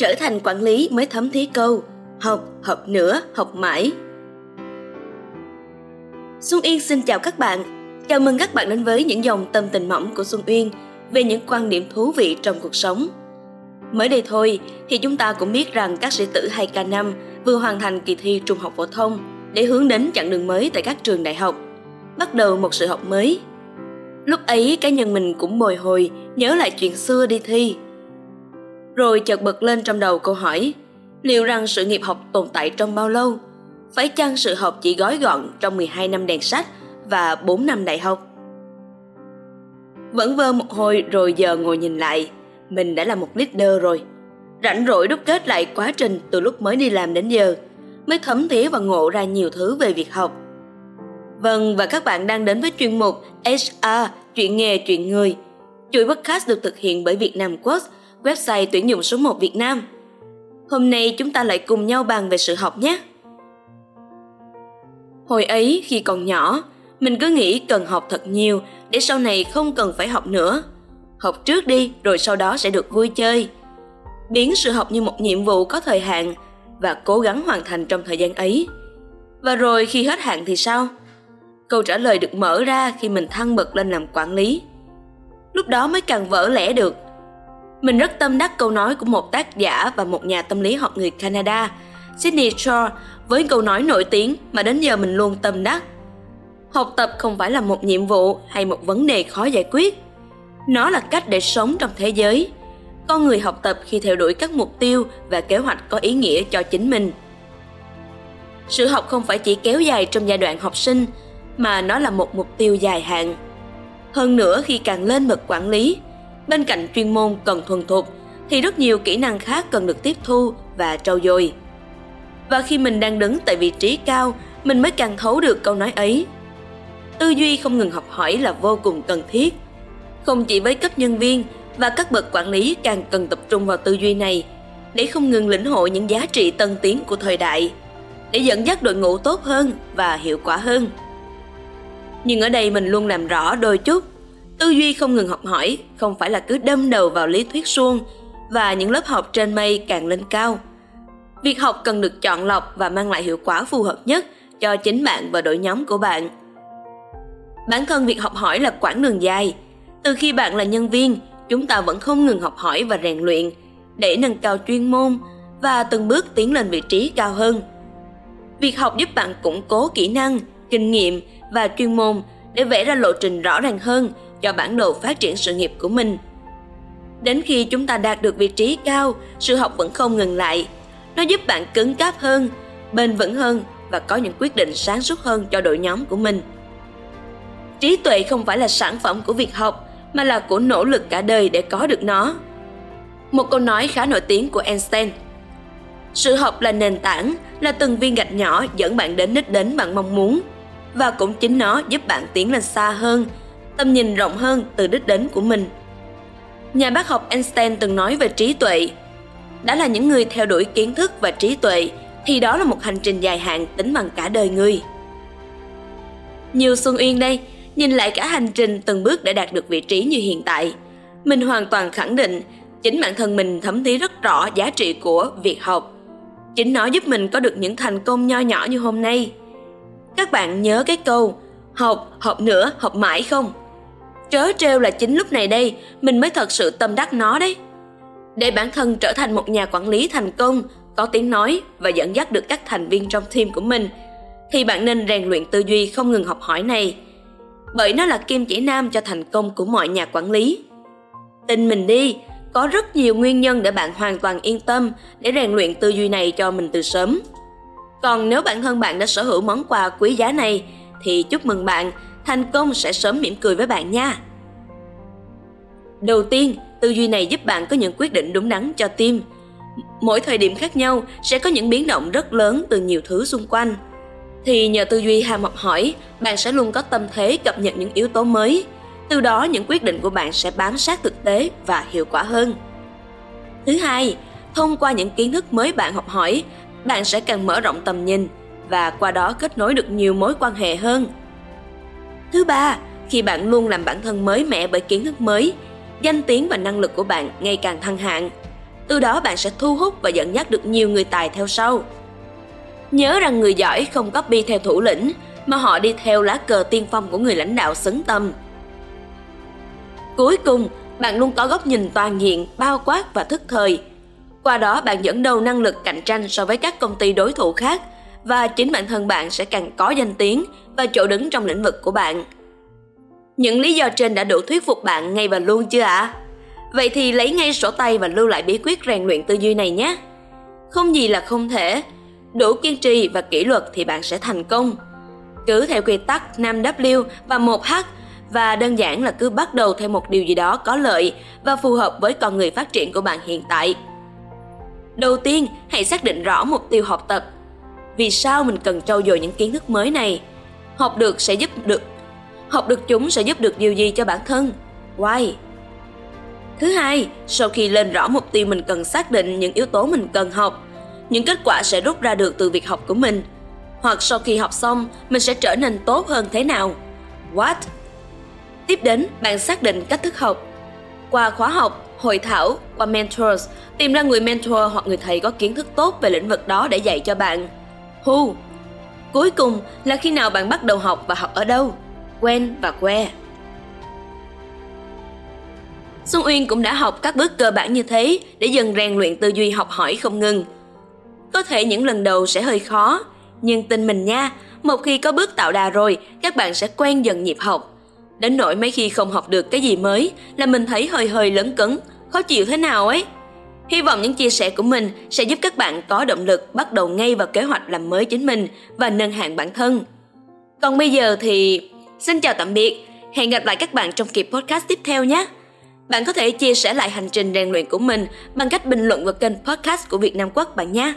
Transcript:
trở thành quản lý mới thấm thí câu, học học nữa, học mãi. Xuân yên xin chào các bạn. Chào mừng các bạn đến với những dòng tâm tình mỏng của xuân uyên về những quan điểm thú vị trong cuộc sống. Mới đây thôi, thì chúng ta cũng biết rằng các sĩ tử 2K5 vừa hoàn thành kỳ thi trung học phổ thông để hướng đến chặng đường mới tại các trường đại học, bắt đầu một sự học mới. Lúc ấy cá nhân mình cũng bồi hồi nhớ lại chuyện xưa đi thi rồi chợt bật lên trong đầu câu hỏi, liệu rằng sự nghiệp học tồn tại trong bao lâu? Phải chăng sự học chỉ gói gọn trong 12 năm đèn sách và 4 năm đại học? Vẫn vơ một hồi rồi giờ ngồi nhìn lại, mình đã là một leader rồi. Rảnh rỗi đúc kết lại quá trình từ lúc mới đi làm đến giờ, mới thấm thía và ngộ ra nhiều thứ về việc học. Vâng và các bạn đang đến với chuyên mục hr chuyện nghề, chuyện người, chuỗi podcast được thực hiện bởi việt nam quotes website tuyển dụng số 1 Việt Nam. Hôm nay chúng ta lại cùng nhau bàn về sự học nhé. Hồi ấy khi còn nhỏ, mình cứ nghĩ cần học thật nhiều để sau này không cần phải học nữa. Học trước đi rồi sau đó sẽ được vui chơi. Biến sự học như một nhiệm vụ có thời hạn và cố gắng hoàn thành trong thời gian ấy. Và rồi khi hết hạn thì sao? Câu trả lời được mở ra khi mình thăng bậc lên làm quản lý. Lúc đó mới càng vỡ lẽ được mình rất tâm đắc câu nói của một tác giả và một nhà tâm lý học người Canada, Sydney Shore, với câu nói nổi tiếng mà đến giờ mình luôn tâm đắc. Học tập không phải là một nhiệm vụ hay một vấn đề khó giải quyết. Nó là cách để sống trong thế giới. Con người học tập khi theo đuổi các mục tiêu và kế hoạch có ý nghĩa cho chính mình. Sự học không phải chỉ kéo dài trong giai đoạn học sinh, mà nó là một mục tiêu dài hạn. Hơn nữa khi càng lên bậc quản lý, bên cạnh chuyên môn cần thuần thục, thì rất nhiều kỹ năng khác cần được tiếp thu và trau dồi. Và khi mình đang đứng tại vị trí cao, mình mới càng thấu được câu nói ấy. Tư duy không ngừng học hỏi là vô cùng cần thiết. Không chỉ với cấp nhân viên và các bậc quản lý càng cần tập trung vào tư duy này, để không ngừng lĩnh hội những giá trị tân tiến của thời đại, để dẫn dắt đội ngũ tốt hơn và hiệu quả hơn. Nhưng ở đây mình luôn làm rõ đôi chút tư duy không ngừng học hỏi, không phải là cứ đâm đầu vào lý thuyết suông, và những lớp học trên mây càng lên cao. Việc học cần được chọn lọc và mang lại hiệu quả phù hợp nhất cho chính bạn và đội nhóm của bạn. Bản thân việc học hỏi là quãng đường dài. Từ khi bạn là nhân viên, chúng ta vẫn không ngừng học hỏi và rèn luyện để nâng cao chuyên môn và từng bước tiến lên vị trí cao hơn. Việc học giúp bạn củng cố kỹ năng, kinh nghiệm và chuyên môn để vẽ ra lộ trình rõ ràng hơn cho bản đồ phát triển sự nghiệp của mình. Đến khi chúng ta đạt được vị trí cao, sự học vẫn không ngừng lại. Nó giúp bạn cứng cáp hơn, bền vững hơn và có những quyết định sáng suốt hơn cho đội nhóm của mình. Trí tuệ không phải là sản phẩm của việc học, mà là của nỗ lực cả đời để có được nó. Một câu nói khá nổi tiếng của einstein, sự học là nền tảng, là từng viên gạch nhỏ dẫn bạn đến đích đến bạn mong muốn, và cũng chính nó giúp bạn tiến lên xa hơn tầm nhìn rộng hơn từ đích đến của mình. Nhà bác học Einstein từng nói về trí tuệ. Đã là những người theo đuổi kiến thức và trí tuệ, thì đó là một hành trình dài hạn tính bằng cả đời người. Nhiều Xuân Uyên đây, nhìn lại cả hành trình từng bước để đạt được vị trí như hiện tại. Mình hoàn toàn khẳng định chính bản thân mình thấm thí rất rõ giá trị của việc học. Chính nó giúp mình có được những thành công nho nhỏ như hôm nay. Các bạn nhớ cái câu học, học nữa, học mãi không? Trớ trêu là chính lúc này đây mình mới thật sự tâm đắc nó đấy. Để bản thân trở thành một nhà quản lý thành công, có tiếng nói và dẫn dắt được các thành viên trong team của mình, thì bạn nên rèn luyện tư duy không ngừng học hỏi này. Bởi nó là kim chỉ nam cho thành công của mọi nhà quản lý. Tin mình đi, có rất nhiều nguyên nhân để bạn hoàn toàn yên tâm để rèn luyện tư duy này cho mình từ sớm. Còn nếu bản thân bạn đã sở hữu món quà quý giá này, thì chúc mừng bạn thành công sẽ sớm mỉm cười với bạn nha. Đầu tiên, tư duy này giúp bạn có những quyết định đúng đắn cho tim. Mỗi thời điểm khác nhau sẽ có những biến động rất lớn từ nhiều thứ xung quanh. Thì nhờ tư duy ham học hỏi, bạn sẽ luôn có tâm thế cập nhật những yếu tố mới. Từ đó những quyết định của bạn sẽ bám sát thực tế và hiệu quả hơn. Thứ hai, thông qua những kiến thức mới bạn học hỏi, bạn sẽ càng mở rộng tầm nhìn và qua đó kết nối được nhiều mối quan hệ hơn Thứ ba, khi bạn luôn làm bản thân mới mẻ bởi kiến thức mới, danh tiếng và năng lực của bạn ngày càng thăng hạng. từ đó bạn sẽ thu hút và dẫn dắt được nhiều người tài theo sau. Nhớ rằng người giỏi không copy theo thủ lĩnh, mà họ đi theo lá cờ tiên phong của người lãnh đạo xứng tâm. Cuối cùng, bạn luôn có góc nhìn toàn diện, bao quát và thức thời. Qua đó bạn dẫn đầu năng lực cạnh tranh so với các công ty đối thủ khác và chính bản thân bạn sẽ càng có danh tiếng và chỗ đứng trong lĩnh vực của bạn. Những lý do trên đã đủ thuyết phục bạn ngay và luôn chưa ạ? À? Vậy thì lấy ngay sổ tay và lưu lại bí quyết rèn luyện tư duy này nhé. Không gì là không thể, đủ kiên trì và kỷ luật thì bạn sẽ thành công. Cứ theo quy tắc 5W và 1H và đơn giản là cứ bắt đầu theo một điều gì đó có lợi và phù hợp với con người phát triển của bạn hiện tại. Đầu tiên, hãy xác định rõ mục tiêu học tập. Vì sao mình cần trau dồi những kiến thức mới này? Học được sẽ giúp được học được chúng sẽ giúp được điều gì cho bản thân? Why? Thứ hai, sau khi lên rõ mục tiêu mình cần xác định những yếu tố mình cần học, những kết quả sẽ rút ra được từ việc học của mình. Hoặc sau khi học xong, mình sẽ trở nên tốt hơn thế nào? What? Tiếp đến, bạn xác định cách thức học. Qua khóa học, hội thảo, qua mentors, tìm ra người mentor hoặc người thầy có kiến thức tốt về lĩnh vực đó để dạy cho bạn. Who? Cuối cùng là khi nào bạn bắt đầu học và học ở đâu? When và where? Xuân Uyên cũng đã học các bước cơ bản như thế để dần rèn luyện tư duy học hỏi không ngừng. Có thể những lần đầu sẽ hơi khó, nhưng tin mình nha, một khi có bước tạo đà rồi, các bạn sẽ quen dần nhịp học. Đến nỗi mấy khi không học được cái gì mới là mình thấy hơi hơi lấn cấn, khó chịu thế nào ấy. Hy vọng những chia sẻ của mình sẽ giúp các bạn có động lực bắt đầu ngay vào kế hoạch làm mới chính mình và nâng hạng bản thân. Còn bây giờ thì xin chào tạm biệt, hẹn gặp lại các bạn trong kỳ podcast tiếp theo nhé. Bạn có thể chia sẻ lại hành trình rèn luyện của mình bằng cách bình luận vào kênh podcast của Việt Nam Quốc bạn nhé.